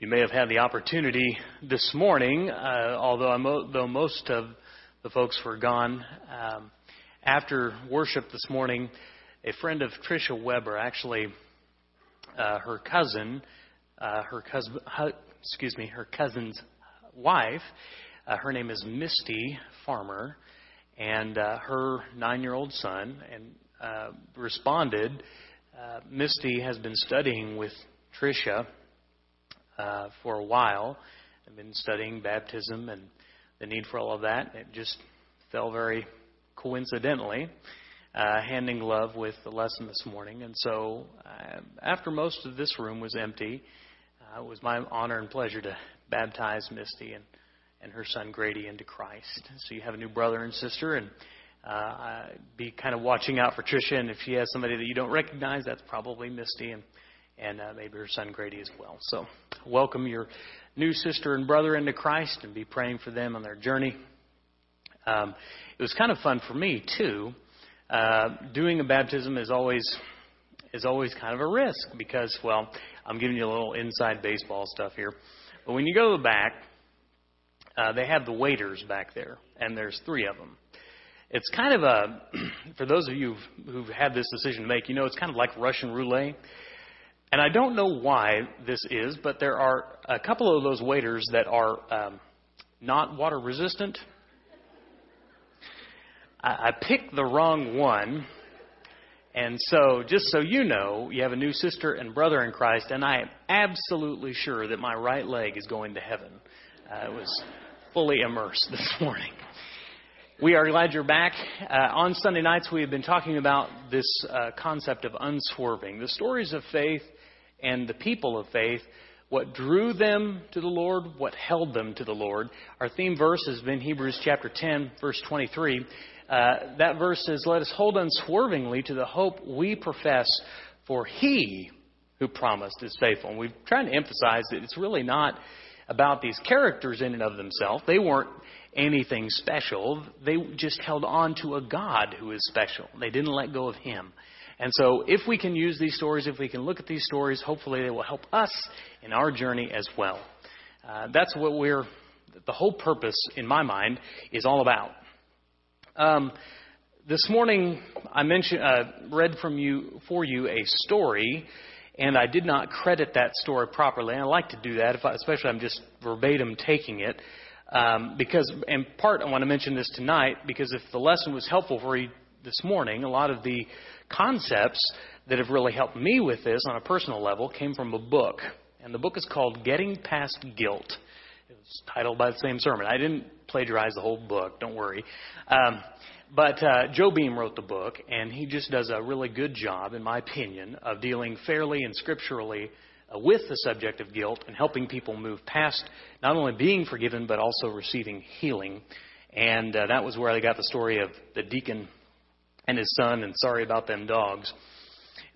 You may have had the opportunity this morning, uh, although, I'm, though most of the folks were gone. Um, after worship this morning, a friend of Tricia Weber, actually, uh, her cousin, uh, her cousin, excuse me, her cousin's wife, uh, her name is Misty Farmer, and uh, her nine-year-old son, and uh, responded. Misty has been studying with Tricia uh, for a while. I've been studying baptism and the need for all of that. It just fell very coincidentally, uh, hand in glove with the lesson this morning. And so, uh, after most of this room was empty, uh, it was my honor and pleasure to baptize Misty and, and her son Grady into Christ. So you have a new brother and sister, and uh, be kind of watching out for Tricia. And if she has somebody that you don't recognize, that's probably Misty. And and uh, maybe her son Grady as well. So, welcome your new sister and brother into Christ and be praying for them on their journey. Um, it was kind of fun for me too. Uh, doing a baptism is always is always kind of a risk because, well, I'm giving you a little inside baseball stuff here. But when you go to the back, uh, they have the waders back there, and there's three of them. It's kind of a, for those of you who've, who've had this decision to make, you know, it's kind of like Russian roulette. And I don't know why this is, but there are a couple of those waders that are um, not water resistant. I, I picked the wrong one. And so, just so you know, you have a new sister and brother in Christ, and I am absolutely sure that my right leg is going to heaven. Uh, was fully immersed this morning. We are glad you're back. Uh, on Sunday nights, we have been talking about this uh, concept of unswerving, the stories of faith and the people of faith, what drew them to the Lord, what held them to the Lord. Our theme verse has been Hebrews chapter 10, verse 23. Uh, that verse says, Let us hold unswervingly to the hope we profess, for he who promised is faithful. And we've tried to emphasize that it's really not about these characters in and of themselves. They weren't anything special. They just held on to a God who is special. They didn't let go of him. And so, if we can use these stories, if we can look at these stories, hopefully they will help us in our journey as well. Uh, that's what we're, the whole purpose, in my mind, is all about. Um, this morning, I mentioned, uh, read from you for you a story, and I did not credit that story properly. And I like to do that, if I, especially I'm just verbatim taking it, um, because in part I want to mention this tonight because if the lesson was helpful for you this morning, a lot of the concepts that have really helped me with this on a personal level came from a book. And the book is called Getting Past Guilt. It was titled by the same sermon. I didn't plagiarize the whole book, don't worry. Um, but uh, Joe Beam wrote the book, and he just does a really good job, in my opinion, of dealing fairly and scripturally uh, with the subject of guilt and helping people move past not only being forgiven, but also receiving healing. And uh, that was where I got the story of the deacon and his son, and sorry about them dogs.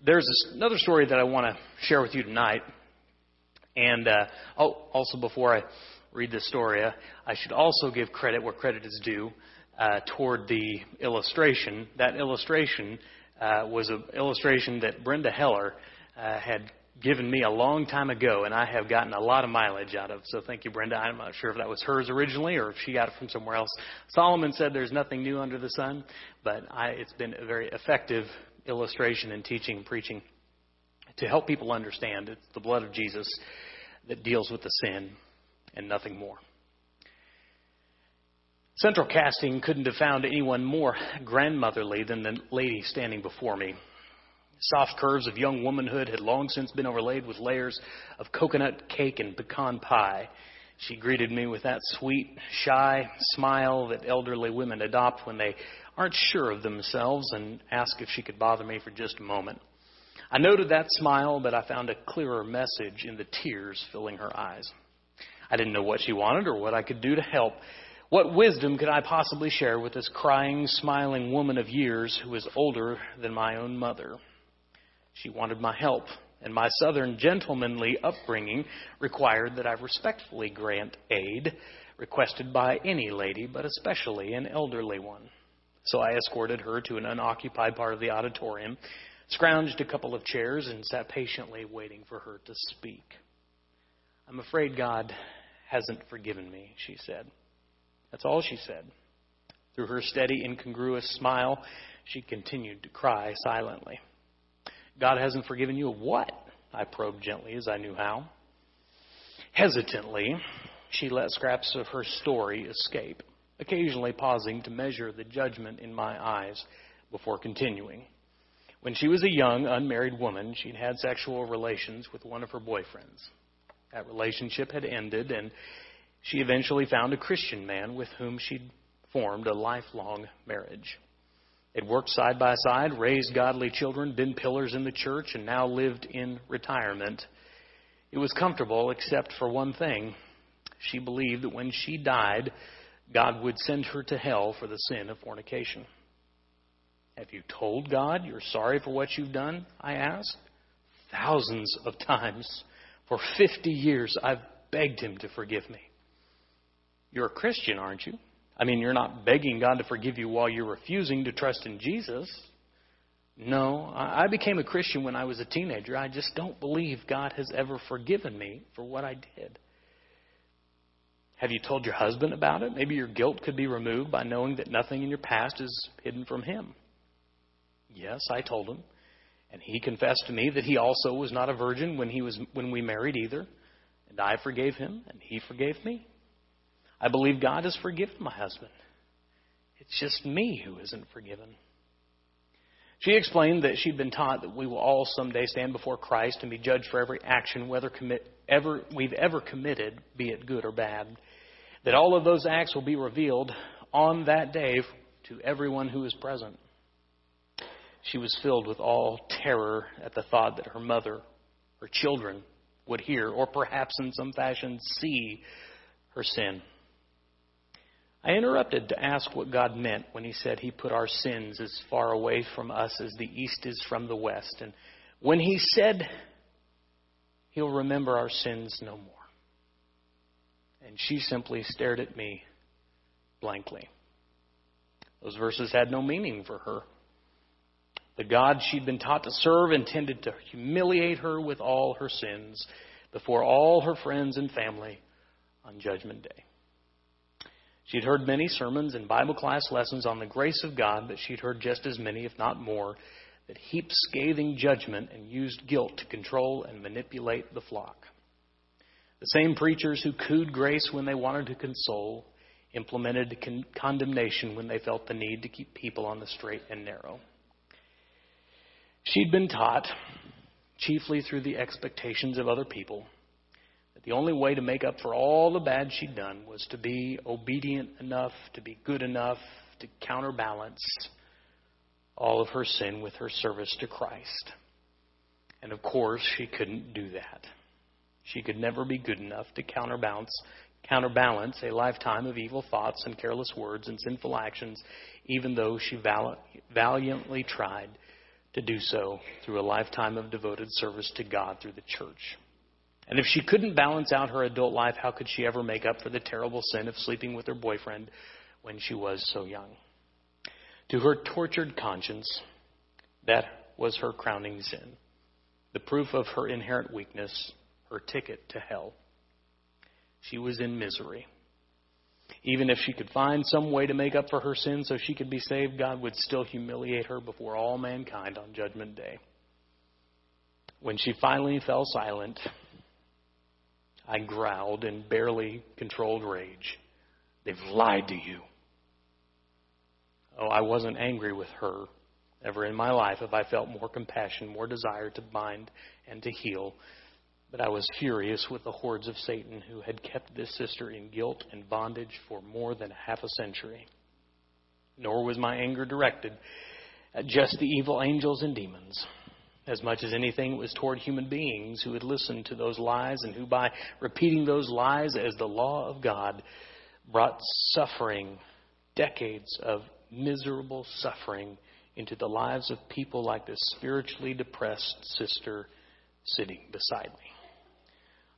There's another story that I want to share with you tonight. And uh, oh, also before I read this story, uh, I should also give credit where credit is due uh, toward the illustration. That illustration uh, was an illustration that Brenda Heller uh, had given me a long time ago, and I have gotten a lot of mileage out of. So thank you, Brenda. I'm not sure if that was hers originally or if she got it from somewhere else. Solomon said there's nothing new under the sun, but I, it's been a very effective illustration in teaching and preaching to help people understand it's the blood of Jesus that deals with the sin and nothing more. Central Casting couldn't have found anyone more grandmotherly than the lady standing before me. Soft curves of young womanhood had long since been overlaid with layers of coconut cake and pecan pie. She greeted me with that sweet, shy smile that elderly women adopt when they aren't sure of themselves and asked if she could bother me for just a moment. I noted that smile, but I found a clearer message in the tears filling her eyes. I didn't know what she wanted or what I could do to help. What wisdom could I possibly share with this crying, smiling woman of years who is older than my own mother? She wanted my help, and my southern gentlemanly upbringing required that I respectfully grant aid requested by any lady, but especially an elderly one. So I escorted her to an unoccupied part of the auditorium, scrounged a couple of chairs, and sat patiently waiting for her to speak. I'm afraid God hasn't forgiven me, she said. That's all she said. Through her steady, incongruous smile, she continued to cry silently. God hasn't forgiven you of what? I probed gently as I knew how. Hesitantly, she let scraps of her story escape, occasionally pausing to measure the judgment in my eyes before continuing. When she was a young, unmarried woman, she'd had sexual relations with one of her boyfriends. That relationship had ended, and she eventually found a Christian man with whom she'd formed a lifelong marriage. They'd worked side by side, raised godly children, been pillars in the church, and now lived in retirement. It was comfortable, except for one thing. She believed that when she died, God would send her to hell for the sin of fornication. Have you told God you're sorry for what you've done? I asked. Thousands of times. For 50 years, I've begged Him to forgive me. You're a Christian, aren't you? I mean, you're not begging God to forgive you while you're refusing to trust in Jesus. No, I became a Christian when I was a teenager. I just don't believe God has ever forgiven me for what I did. Have you told your husband about it? Maybe your guilt could be removed by knowing that nothing in your past is hidden from him. Yes, I told him. And he confessed to me that he also was not a virgin when he was when we married either. And I forgave him and he forgave me. I believe God has forgiven my husband. It's just me who isn't forgiven. She explained that she'd been taught that we will all someday stand before Christ and be judged for every action, whether commit, ever, we've ever committed, be it good or bad. That all of those acts will be revealed on that day to everyone who is present. She was filled with all terror at the thought that her mother, her children, would hear, or perhaps in some fashion see, her sin. I interrupted to ask what God meant when He said He put our sins as far away from us as the east is from the west. And when He said He'll remember our sins no more. And she simply stared at me blankly. Those verses had no meaning for her. The God she'd been taught to serve intended to humiliate her with all her sins before all her friends and family on Judgment Day. She'd heard many sermons and Bible class lessons on the grace of God, but she'd heard just as many, if not more, that heaped scathing judgment and used guilt to control and manipulate the flock. The same preachers who cooed grace when they wanted to console implemented con- condemnation when they felt the need to keep people on the straight and narrow. She'd been taught, chiefly through the expectations of other people, that the only way to make up for all the bad she'd done was to be obedient enough, to be good enough, to counterbalance all of her sin with her service to Christ. And of course, she couldn't do that. She could never be good enough to counterbalance counterbalance a lifetime of evil thoughts and careless words and sinful actions, even though she valiantly tried to do so through a lifetime of devoted service to God through the church. And if she couldn't balance out her adult life, how could she ever make up for the terrible sin of sleeping with her boyfriend when she was so young? To her tortured conscience, that was her crowning sin. The proof of her inherent weakness, her ticket to hell. She was in misery. Even if she could find some way to make up for her sin so she could be saved, God would still humiliate her before all mankind on Judgment Day. When she finally fell silent, I growled in barely controlled rage. They've lied to you. Oh, I wasn't angry with her. Ever in my life have I felt more compassion, more desire to bind and to heal but I was furious with the hordes of Satan who had kept this sister in guilt and bondage for more than half a century. Nor was my anger directed at just the evil angels and demons. As much as anything, it was toward human beings who had listened to those lies and who, by repeating those lies as the law of God, brought suffering, decades of miserable suffering, into the lives of people like this spiritually depressed sister sitting beside me.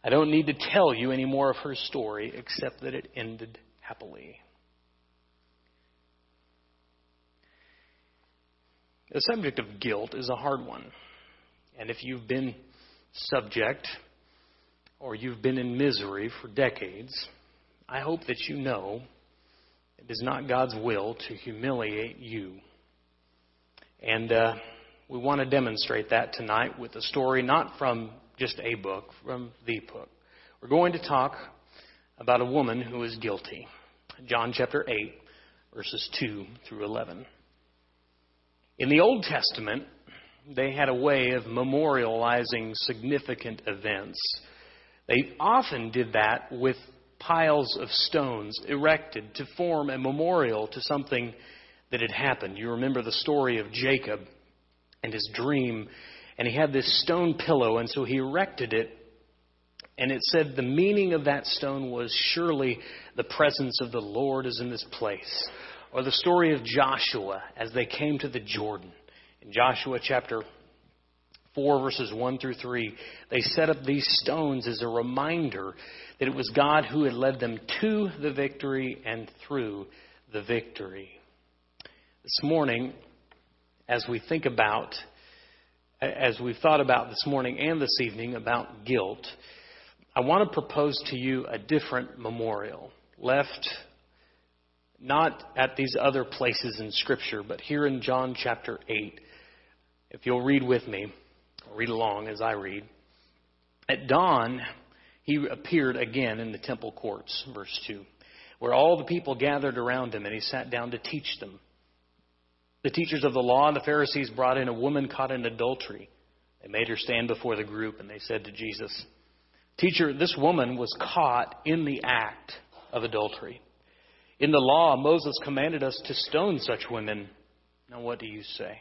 I don't need to tell you any more of her story except that it ended happily. The subject of guilt is a hard one. And if you've been subject or you've been in misery for decades, I hope that you know it is not God's will to humiliate you. And uh, we want to demonstrate that tonight with a story not from just a book, from the book. We're going to talk about a woman who is guilty. John chapter 8, verses 2 through 11. In the Old Testament, they had a way of memorializing significant events. They often did that with piles of stones erected to form a memorial to something that had happened. You remember the story of Jacob and his dream, and he had this stone pillow, and so he erected it. And it said the meaning of that stone was surely the presence of the Lord is in this place. Or the story of Joshua as they came to the Jordan. In Joshua chapter 4, verses 1 through 3, they set up these stones as a reminder that it was God who had led them to the victory and through the victory. This morning, as we think about, as we've thought about this morning and this evening about guilt, I want to propose to you a different memorial left not at these other places in Scripture, but here in John chapter 8. If you'll read with me, read along as I read. At dawn, he appeared again in the temple courts, verse 2, where all the people gathered around him, and he sat down to teach them. The teachers of the law and the Pharisees brought in a woman caught in adultery. They made her stand before the group, and they said to Jesus, Teacher, this woman was caught in the act of adultery. In the law, Moses commanded us to stone such women. Now, what do you say?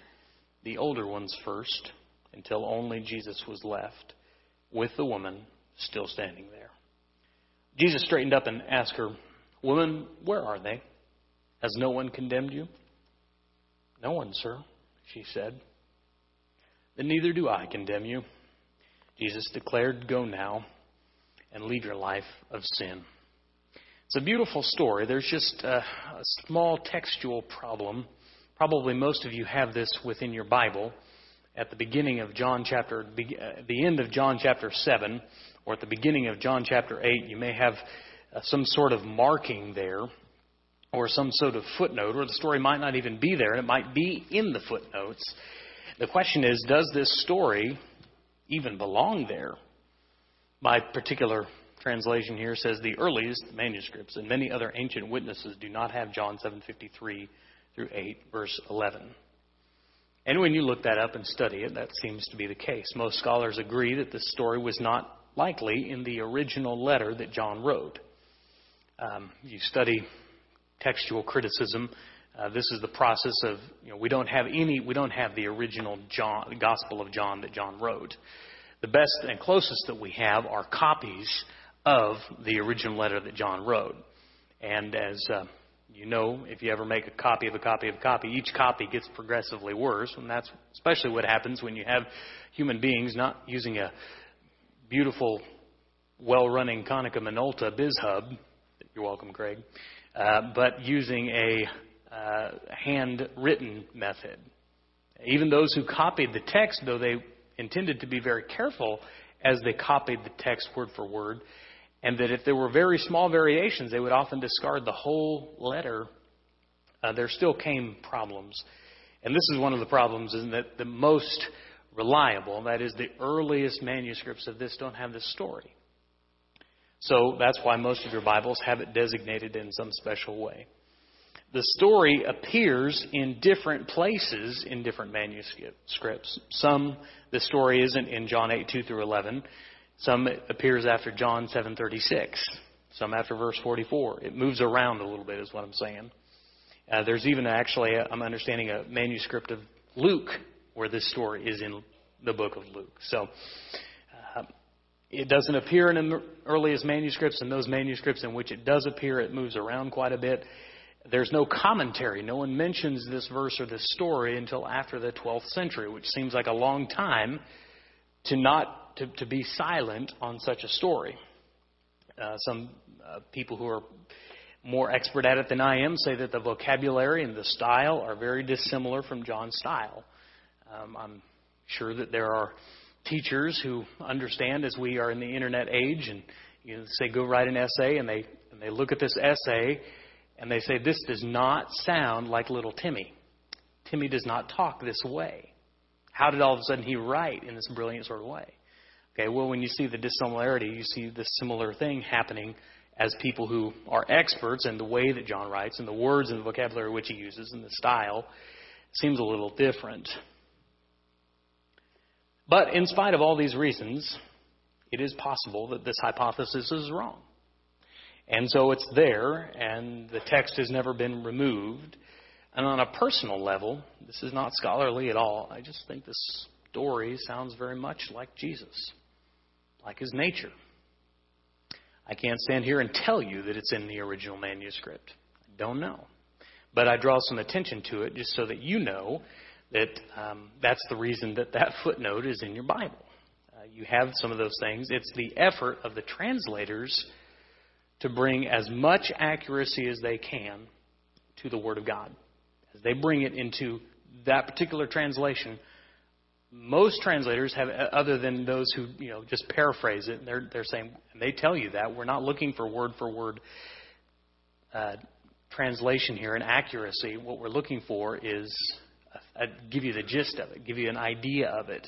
the older ones first, until only Jesus was left, with the woman still standing there. Jesus straightened up and asked her, Woman, where are they? Has no one condemned you? No one, sir, she said. Then neither do I condemn you. Jesus declared, Go now and leave your life of sin. It's a beautiful story. There's just a, a small textual problem. Probably most of you have this within your Bible. At the beginning of John chapter, uh, the end of John chapter 7, or at the beginning of John chapter 8, you may have uh, some sort of marking there or some sort of footnote, or the story might not even be there, and it might be in the footnotes. The question is, does this story even belong there? My particular translation here says the earliest manuscripts and many other ancient witnesses do not have John 7:53 through 8 verse 11. And when you look that up and study it, that seems to be the case. Most scholars agree that this story was not likely in the original letter that John wrote. Um, you study textual criticism. Uh, this is the process of you know we don't have any we don't have the original John, the Gospel of John that John wrote. The best and closest that we have are copies of the original letter that John wrote. And as uh, you know, if you ever make a copy of a copy of a copy, each copy gets progressively worse, and that's especially what happens when you have human beings not using a beautiful, well-running Konica Minolta BizHub. You're welcome, Craig uh, but using a uh, handwritten method. Even those who copied the text, though they intended to be very careful as they copied the text word for word, and that if there were very small variations, they would often discard the whole letter, uh, there still came problems. And this is one of the problems, is that the most reliable, that is, the earliest manuscripts of this don't have this story. So that's why most of your Bibles have it designated in some special way. The story appears in different places in different manuscripts. Some, the story isn't in John 8, 2 through 11. Some appears after John 7:36. Some after verse 44. It moves around a little bit, is what I'm saying. Uh, there's even actually, I'm understanding, a manuscript of Luke where this story is in the book of Luke. So it doesn't appear in the earliest manuscripts, and those manuscripts in which it does appear, it moves around quite a bit. There's no commentary. No one mentions this verse or this story until after the 12th century, which seems like a long time to not to, to be silent on such a story. Uh, some uh, people who are more expert at it than I am say that the vocabulary and the style are very dissimilar from John's style. Um, I'm sure that there are teachers who understand as we are in the internet age and you know, say go write an essay and they and they look at this essay and they say this does not sound like little Timmy. Timmy does not talk this way. How did all of a sudden he write in this brilliant sort of way? Okay, well when you see the dissimilarity, you see the similar thing happening as people who are experts in the way that John writes and the words and the vocabulary which he uses and the style seems a little different. But in spite of all these reasons, it is possible that this hypothesis is wrong. And so it's there, and the text has never been removed. And on a personal level, this is not scholarly at all. I just think this story sounds very much like Jesus, like his nature. I can't stand here and tell you that it's in the original manuscript. I don't know. But I draw some attention to it just so that you know that um, that's the reason that that footnote is in your Bible. Uh, you have some of those things. It's the effort of the translators to bring as much accuracy as they can to the Word of God. As they bring it into that particular translation, most translators have, uh, other than those who you know just paraphrase it, they're they're saying and they tell you that we're not looking for word for word uh, translation here and accuracy. What we're looking for is uh, give you the gist of it, give you an idea of it.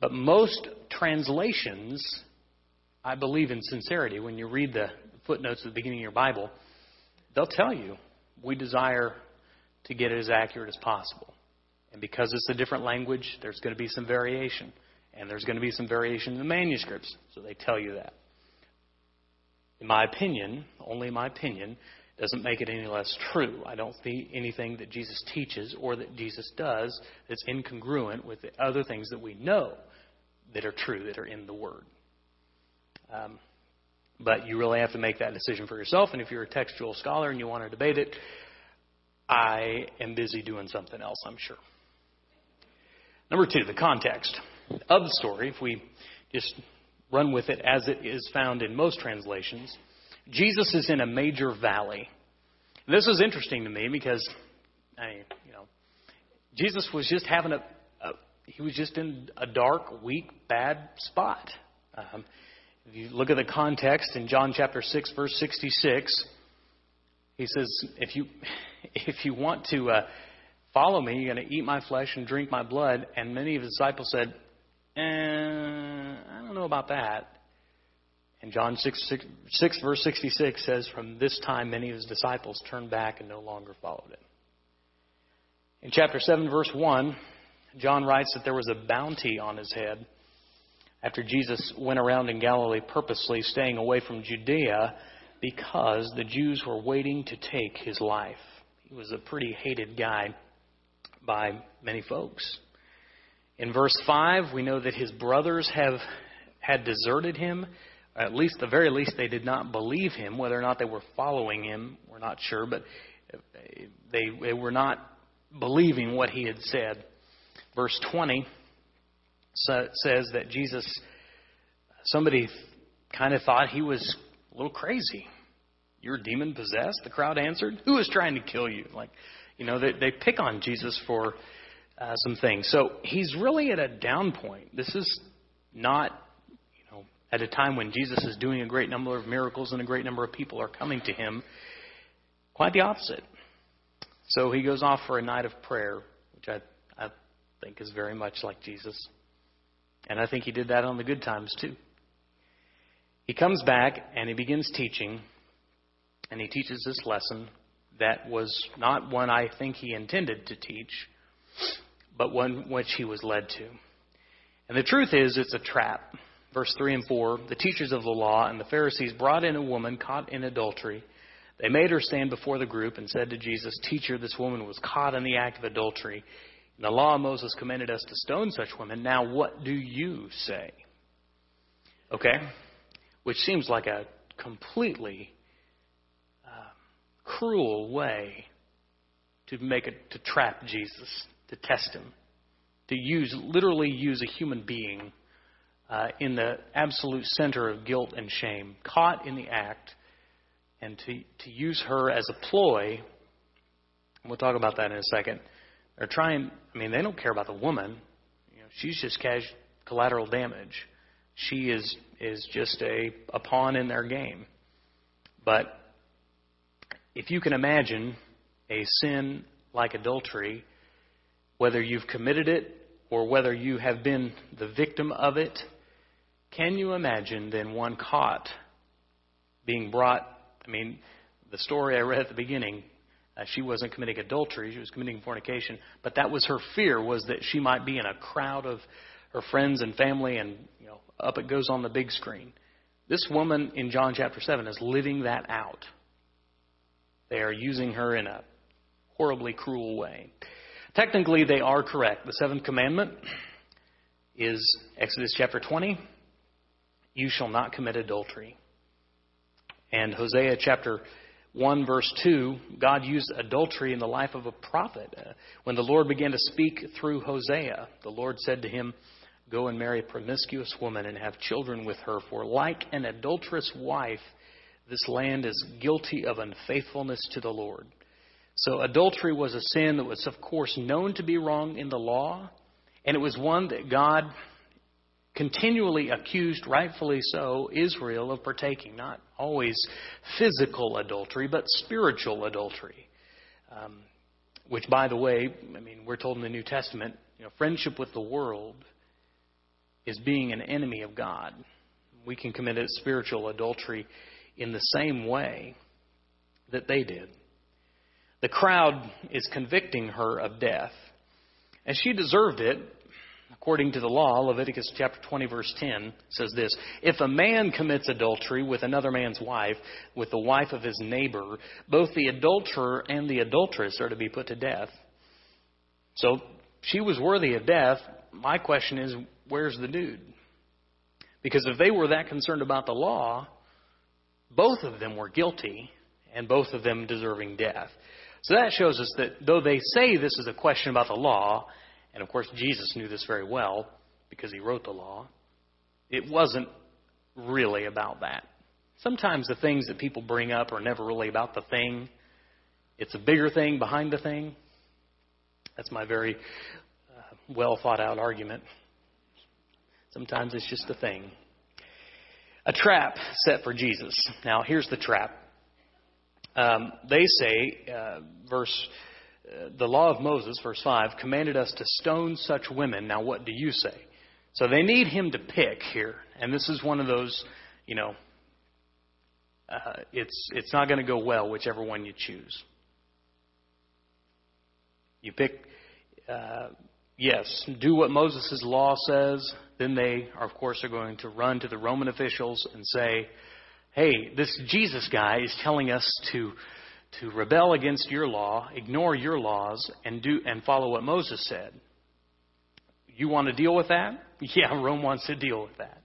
But most translations, I believe in sincerity. When you read the footnotes at the beginning of your Bible, they'll tell you we desire to get it as accurate as possible. And because it's a different language, there's going to be some variation. And there's going to be some variation in the manuscripts. So they tell you that. In my opinion, only my opinion, doesn't make it any less true. I don't see anything that Jesus teaches or that Jesus does that's incongruent with the other things that we know that are true, that are in the Word. Um, but you really have to make that decision for yourself. And if you're a textual scholar and you want to debate it, I am busy doing something else, I'm sure. Number two, the context of the story. If we just run with it as it is found in most translations, Jesus is in a major valley. This is interesting to me because, I mean, you know, Jesus was just having a, a he was just in a dark, weak, bad spot. Um, if you look at the context in John chapter 6, verse 66, he says, if you, if you want to uh, follow me, you're going to eat my flesh and drink my blood. And many of his disciples said, eh, I don't know about that. And John 6, 6, 6, verse 66 says, From this time many of his disciples turned back and no longer followed him. In chapter 7, verse 1, John writes that there was a bounty on his head after Jesus went around in Galilee purposely staying away from Judea because the Jews were waiting to take his life. He was a pretty hated guy by many folks. In verse 5, we know that his brothers have had deserted him at least, the very least, they did not believe him. Whether or not they were following him, we're not sure, but they, they were not believing what he had said. Verse 20 says that Jesus, somebody kind of thought he was a little crazy. You're demon possessed? The crowd answered. Who is trying to kill you? Like, you know, they, they pick on Jesus for uh, some things. So he's really at a down point. This is not you know, at a time when Jesus is doing a great number of miracles and a great number of people are coming to him. Quite the opposite. So he goes off for a night of prayer, which I, I think is very much like Jesus. And I think he did that on the good times too. He comes back and he begins teaching, and he teaches this lesson that was not one I think he intended to teach, but one which he was led to. And the truth is, it's a trap verse 3 and 4, the teachers of the law and the Pharisees brought in a woman caught in adultery. They made her stand before the group and said to Jesus, Teacher, this woman was caught in the act of adultery. And the law of Moses commanded us to stone such women. Now, what do you say? Okay? Which seems like a completely cruel way to make it to trap Jesus, to test him, to use literally use a human being uh, in the absolute center of guilt and shame, caught in the act, and to to use her as a ploy. We'll talk about that in a second. They're trying. I mean, they don't care about the woman. You know, she's just cash, collateral damage. She is is just a, a pawn in their game. But if you can imagine a sin like adultery, whether you've committed it or whether you have been the victim of it, can you imagine then one caught being brought? I mean, the story I read at the beginning, uh, she wasn't committing adultery; she was committing fornication. But that was her fear: was that she might be in a crowd of her friends and family, and you know, up it goes on the big screen. This woman in John chapter seven is living that out. They are using her in a horribly cruel way. Technically, they are correct. The seventh commandment is Exodus chapter 20 You shall not commit adultery. And Hosea chapter 1, verse 2, God used adultery in the life of a prophet. Uh, when the Lord began to speak through Hosea, the Lord said to him, Go and marry a promiscuous woman and have children with her, for like an adulterous wife, this land is guilty of unfaithfulness to the Lord. So adultery was a sin that was, of course, known to be wrong in the law, and it was one that God continually accused, rightfully so, Israel of partaking. Not always physical adultery, but spiritual adultery. Um, which, by the way, I mean, we're told in the New Testament, you know, friendship with the world is being an enemy of God. We can commit a spiritual adultery in the same way that they did. The crowd is convicting her of death. And she deserved it, according to the law. Leviticus chapter 20, verse 10 says this If a man commits adultery with another man's wife, with the wife of his neighbor, both the adulterer and the adulteress are to be put to death. So she was worthy of death. My question is, where's the dude? Because if they were that concerned about the law, both of them were guilty and both of them deserving death. So that shows us that though they say this is a question about the law, and of course Jesus knew this very well because he wrote the law, it wasn't really about that. Sometimes the things that people bring up are never really about the thing. It's a bigger thing behind the thing. That's my very uh, well thought out argument. Sometimes it's just a thing. A trap set for Jesus. Now, here's the trap. Um, they say, uh, verse, uh, the law of Moses, verse 5, commanded us to stone such women. Now, what do you say? So they need him to pick here. And this is one of those, you know, uh, it's, it's not going to go well, whichever one you choose. You pick, uh, yes, do what Moses' law says, then they, of course, are going to run to the Roman officials and say, hey, this Jesus guy is telling us to, to rebel against your law, ignore your laws, and, do, and follow what Moses said. You want to deal with that? Yeah, Rome wants to deal with that.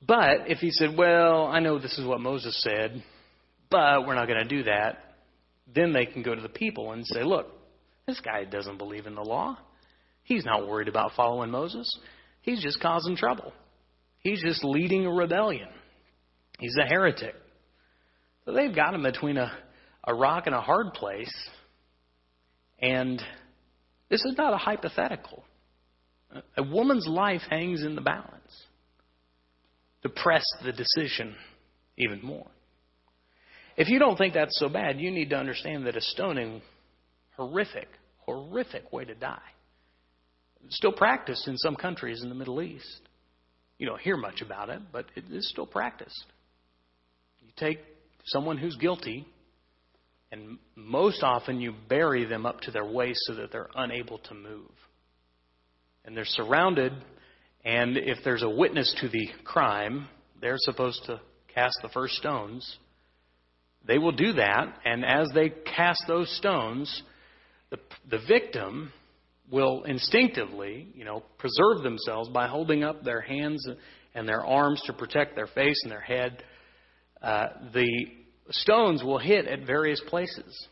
But if he said, well, I know this is what Moses said, but we're not going to do that, then they can go to the people and say, look, this guy doesn't believe in the law. He's not worried about following Moses. He's just causing trouble. He's just leading a rebellion. He's a heretic. So they've got him between a, a rock and a hard place. And this is not a hypothetical. A woman's life hangs in the balance to press the decision even more. If you don't think that's so bad, you need to understand that a stoning, horrific, horrific way to die still practiced in some countries in the Middle East. You don't hear much about it, but it is still practiced. You take someone who's guilty, and most often you bury them up to their waist so that they're unable to move. And they're surrounded, and if there's a witness to the crime, they're supposed to cast the first stones. They will do that, and as they cast those stones, the, the victim will instinctively, you know, preserve themselves by holding up their hands and their arms to protect their face and their head. Uh, the stones will hit at various places.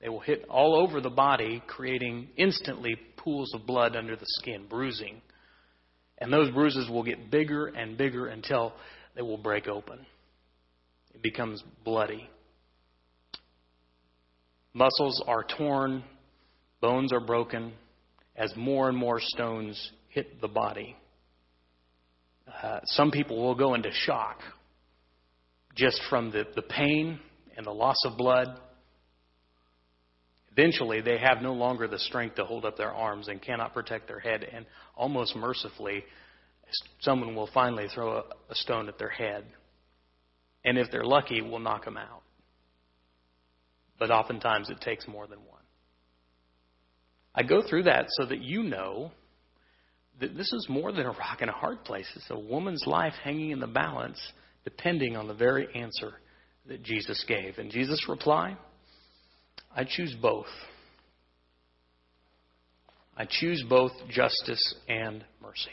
They will hit all over the body, creating instantly pools of blood under the skin, bruising. And those bruises will get bigger and bigger until they will break open. It becomes bloody. Muscles are torn, bones are broken as more and more stones hit the body. Uh, some people will go into shock just from the, the pain and the loss of blood. Eventually, they have no longer the strength to hold up their arms and cannot protect their head, and almost mercifully, someone will finally throw a, a stone at their head. And if they're lucky, will knock them out. But oftentimes, it takes more than one. I go through that so that you know that this is more than a rock and a hard place. It's a woman's life hanging in the balance, depending on the very answer that Jesus gave. And Jesus' reply I choose both. I choose both justice and mercy.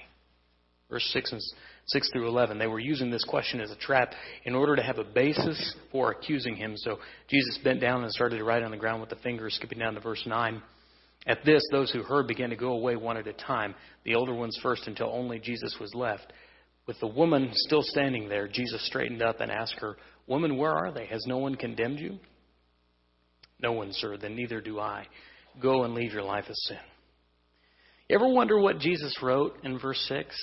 Verse 6 and 6 through 11, they were using this question as a trap in order to have a basis for accusing him. So Jesus bent down and started to write on the ground with the finger, skipping down to verse 9. At this, those who heard began to go away one at a time, the older ones first, until only Jesus was left. With the woman still standing there, Jesus straightened up and asked her, Woman, where are they? Has no one condemned you? No one, sir. Then neither do I. Go and leave your life of sin. You ever wonder what Jesus wrote in verse 6?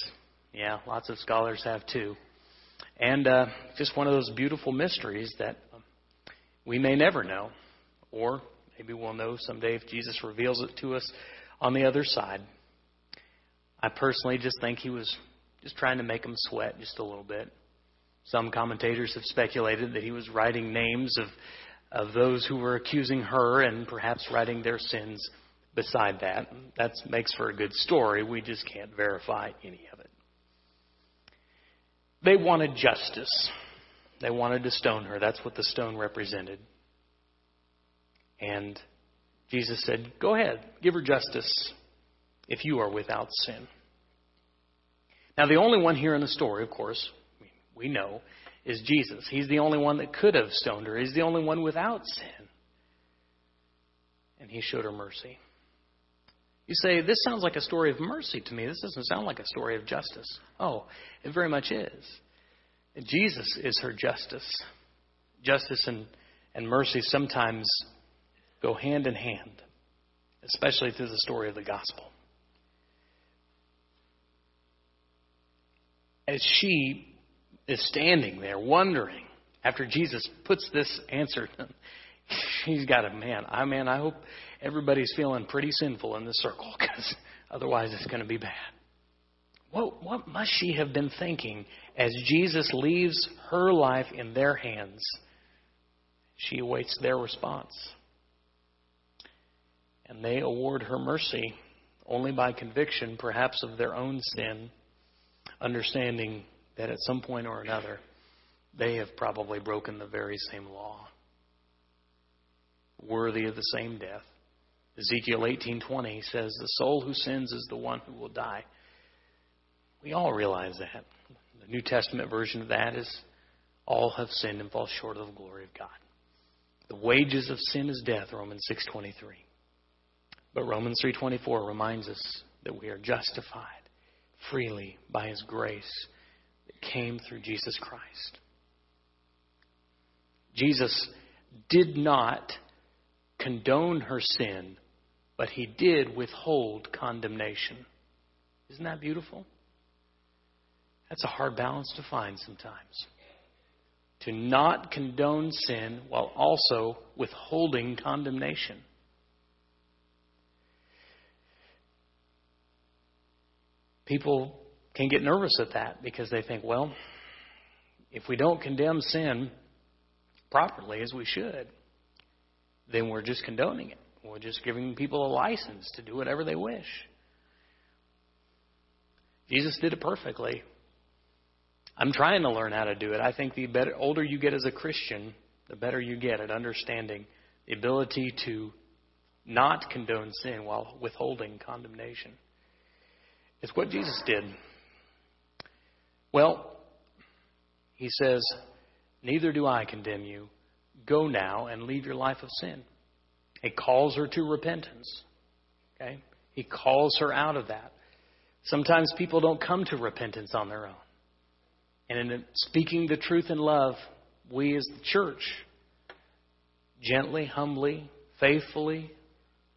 Yeah, lots of scholars have too. And uh, just one of those beautiful mysteries that we may never know, or maybe we'll know someday if Jesus reveals it to us on the other side. I personally just think he was just trying to make them sweat just a little bit. Some commentators have speculated that he was writing names of, of those who were accusing her and perhaps writing their sins beside that. That makes for a good story. We just can't verify any of it. They wanted justice. They wanted to stone her. That's what the stone represented. And Jesus said, Go ahead, give her justice if you are without sin. Now, the only one here in the story, of course, we know, is Jesus. He's the only one that could have stoned her. He's the only one without sin. And he showed her mercy. You say, this sounds like a story of mercy to me. This doesn't sound like a story of justice. Oh, it very much is. Jesus is her justice. Justice and, and mercy sometimes go hand in hand, especially through the story of the gospel. As she is standing there wondering after Jesus puts this answer, she's got a man. I man, I hope everybody's feeling pretty sinful in this circle because otherwise it's going to be bad. What, what must she have been thinking as Jesus leaves her life in their hands? She awaits their response. And they award her mercy only by conviction, perhaps of their own sin, understanding that at some point or another they have probably broken the very same law, worthy of the same death. Ezekiel 18:20 says, "The soul who sins is the one who will die." We all realize that. The New Testament version of that is, "All have sinned and fall short of the glory of God." The wages of sin is death, Romans 6:23. But Romans 3:24 reminds us that we are justified freely by his grace that came through Jesus Christ. Jesus did not condone her sin, but he did withhold condemnation. Isn't that beautiful? That's a hard balance to find sometimes. To not condone sin while also withholding condemnation. People can get nervous at that because they think, well, if we don't condemn sin properly as we should, then we're just condoning it. We're just giving people a license to do whatever they wish. Jesus did it perfectly. I'm trying to learn how to do it. I think the better, older you get as a Christian, the better you get at understanding the ability to not condone sin while withholding condemnation. It's what Jesus did. Well, he says, Neither do I condemn you. Go now and leave your life of sin. He calls her to repentance. Okay? He calls her out of that. Sometimes people don't come to repentance on their own. And in speaking the truth in love, we as the church, gently, humbly, faithfully,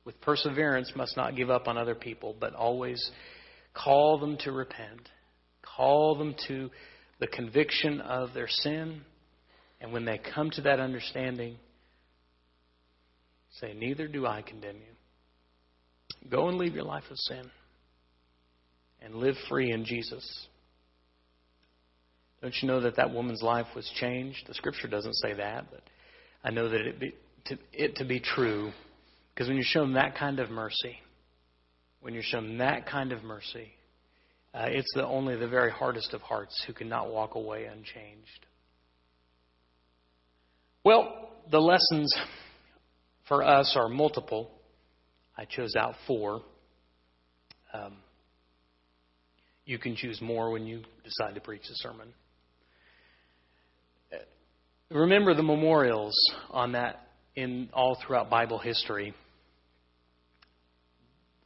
with perseverance, must not give up on other people, but always call them to repent, call them to the conviction of their sin, and when they come to that understanding, say, Neither do I condemn you. Go and leave your life of sin and live free in Jesus. Don't you know that that woman's life was changed? The scripture doesn't say that, but I know that it, be, to, it to be true because when you show them that kind of mercy, when you're shown that kind of mercy, uh, it's the only the very hardest of hearts who cannot walk away unchanged. Well, the lessons for us are multiple. I chose out four. Um, you can choose more when you decide to preach a sermon. Remember the memorials on that in all throughout Bible history.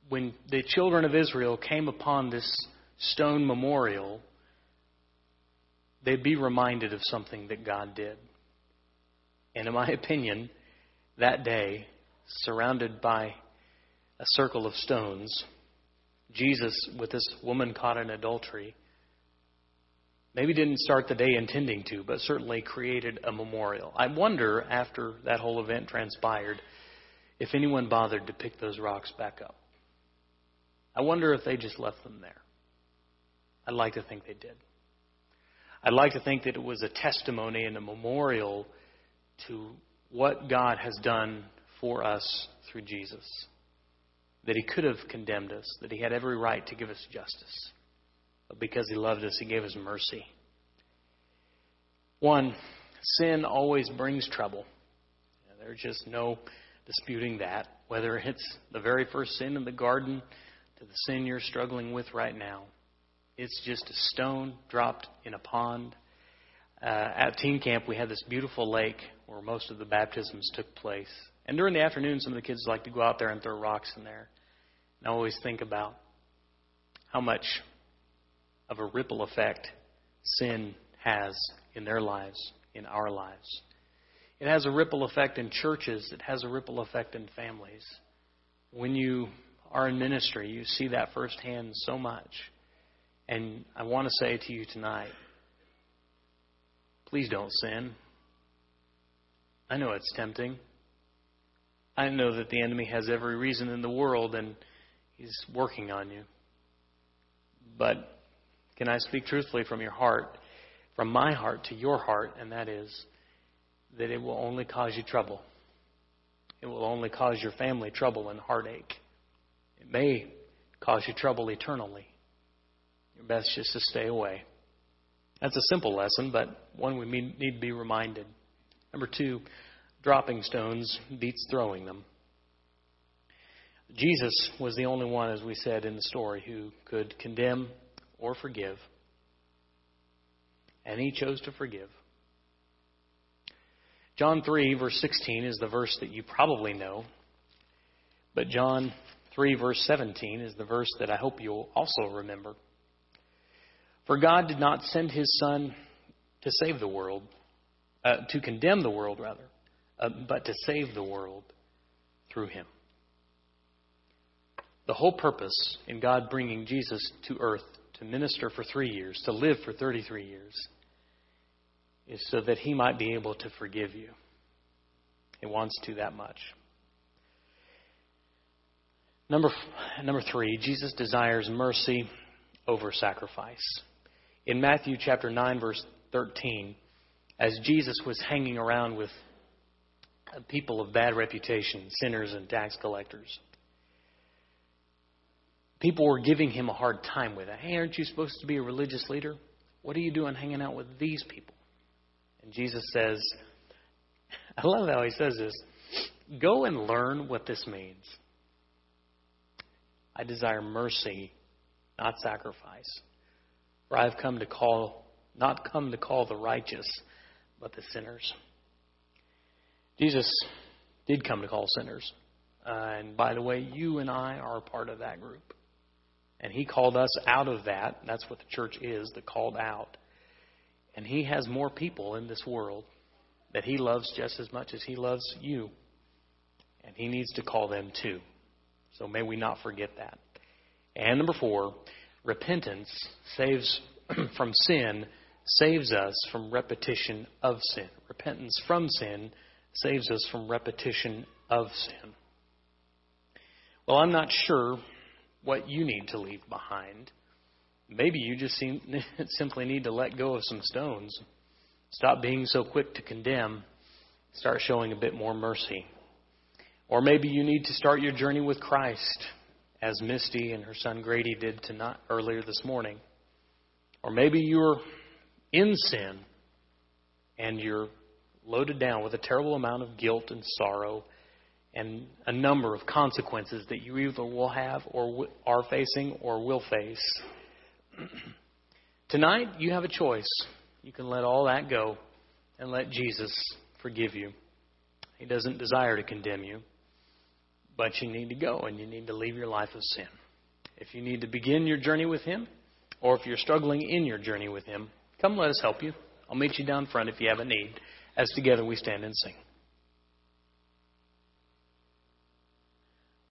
When the children of Israel came upon this stone memorial, they'd be reminded of something that God did. And in my opinion, that day, surrounded by a circle of stones, Jesus, with this woman caught in adultery, maybe didn't start the day intending to, but certainly created a memorial. I wonder, after that whole event transpired, if anyone bothered to pick those rocks back up. I wonder if they just left them there. I'd like to think they did. I'd like to think that it was a testimony and a memorial to what God has done for us through Jesus. That He could have condemned us, that He had every right to give us justice. But because He loved us, He gave us mercy. One, sin always brings trouble. There's just no disputing that. Whether it's the very first sin in the garden the sin you're struggling with right now, it's just a stone dropped in a pond. Uh, at teen camp, we had this beautiful lake where most of the baptisms took place. And during the afternoon, some of the kids like to go out there and throw rocks in there. And I always think about how much of a ripple effect sin has in their lives, in our lives. It has a ripple effect in churches, it has a ripple effect in families. When you are in ministry, you see that firsthand so much. And I want to say to you tonight please don't sin. I know it's tempting. I know that the enemy has every reason in the world and he's working on you. But can I speak truthfully from your heart, from my heart to your heart, and that is that it will only cause you trouble. It will only cause your family trouble and heartache. It may cause you trouble eternally. Your best just to stay away. That's a simple lesson, but one we need to be reminded. Number two, dropping stones beats throwing them. Jesus was the only one, as we said in the story, who could condemn or forgive. And he chose to forgive. John 3, verse 16, is the verse that you probably know. But John 3, verse 17, is the verse that I hope you'll also remember. For God did not send his Son to save the world, uh, to condemn the world, rather, uh, but to save the world through him. The whole purpose in God bringing Jesus to earth to minister for three years, to live for 33 years, is so that he might be able to forgive you. He wants to that much. Number, number three, Jesus desires mercy over sacrifice. In Matthew chapter 9, verse 13, as Jesus was hanging around with people of bad reputation, sinners and tax collectors, people were giving him a hard time with it. Hey, aren't you supposed to be a religious leader? What are you doing hanging out with these people? And Jesus says, I love how he says this go and learn what this means. I desire mercy, not sacrifice. For I have come to call, not come to call the righteous, but the sinners. Jesus did come to call sinners. Uh, and by the way, you and I are part of that group. And He called us out of that. That's what the church is, the called out. And He has more people in this world that He loves just as much as He loves you. And He needs to call them too. So may we not forget that. And number four, repentance saves from sin, saves us from repetition of sin. Repentance from sin saves us from repetition of sin. Well, I'm not sure what you need to leave behind. Maybe you just seem, simply need to let go of some stones. Stop being so quick to condemn. Start showing a bit more mercy. Or maybe you need to start your journey with Christ, as Misty and her son Grady did tonight, earlier this morning. Or maybe you're in sin and you're loaded down with a terrible amount of guilt and sorrow and a number of consequences that you either will have or are facing or will face. Tonight, you have a choice. You can let all that go and let Jesus forgive you. He doesn't desire to condemn you, but you need to go and you need to leave your life of sin. If you need to begin your journey with Him, or if you're struggling in your journey with Him, come let us help you. I'll meet you down front if you have a need, as together we stand and sing.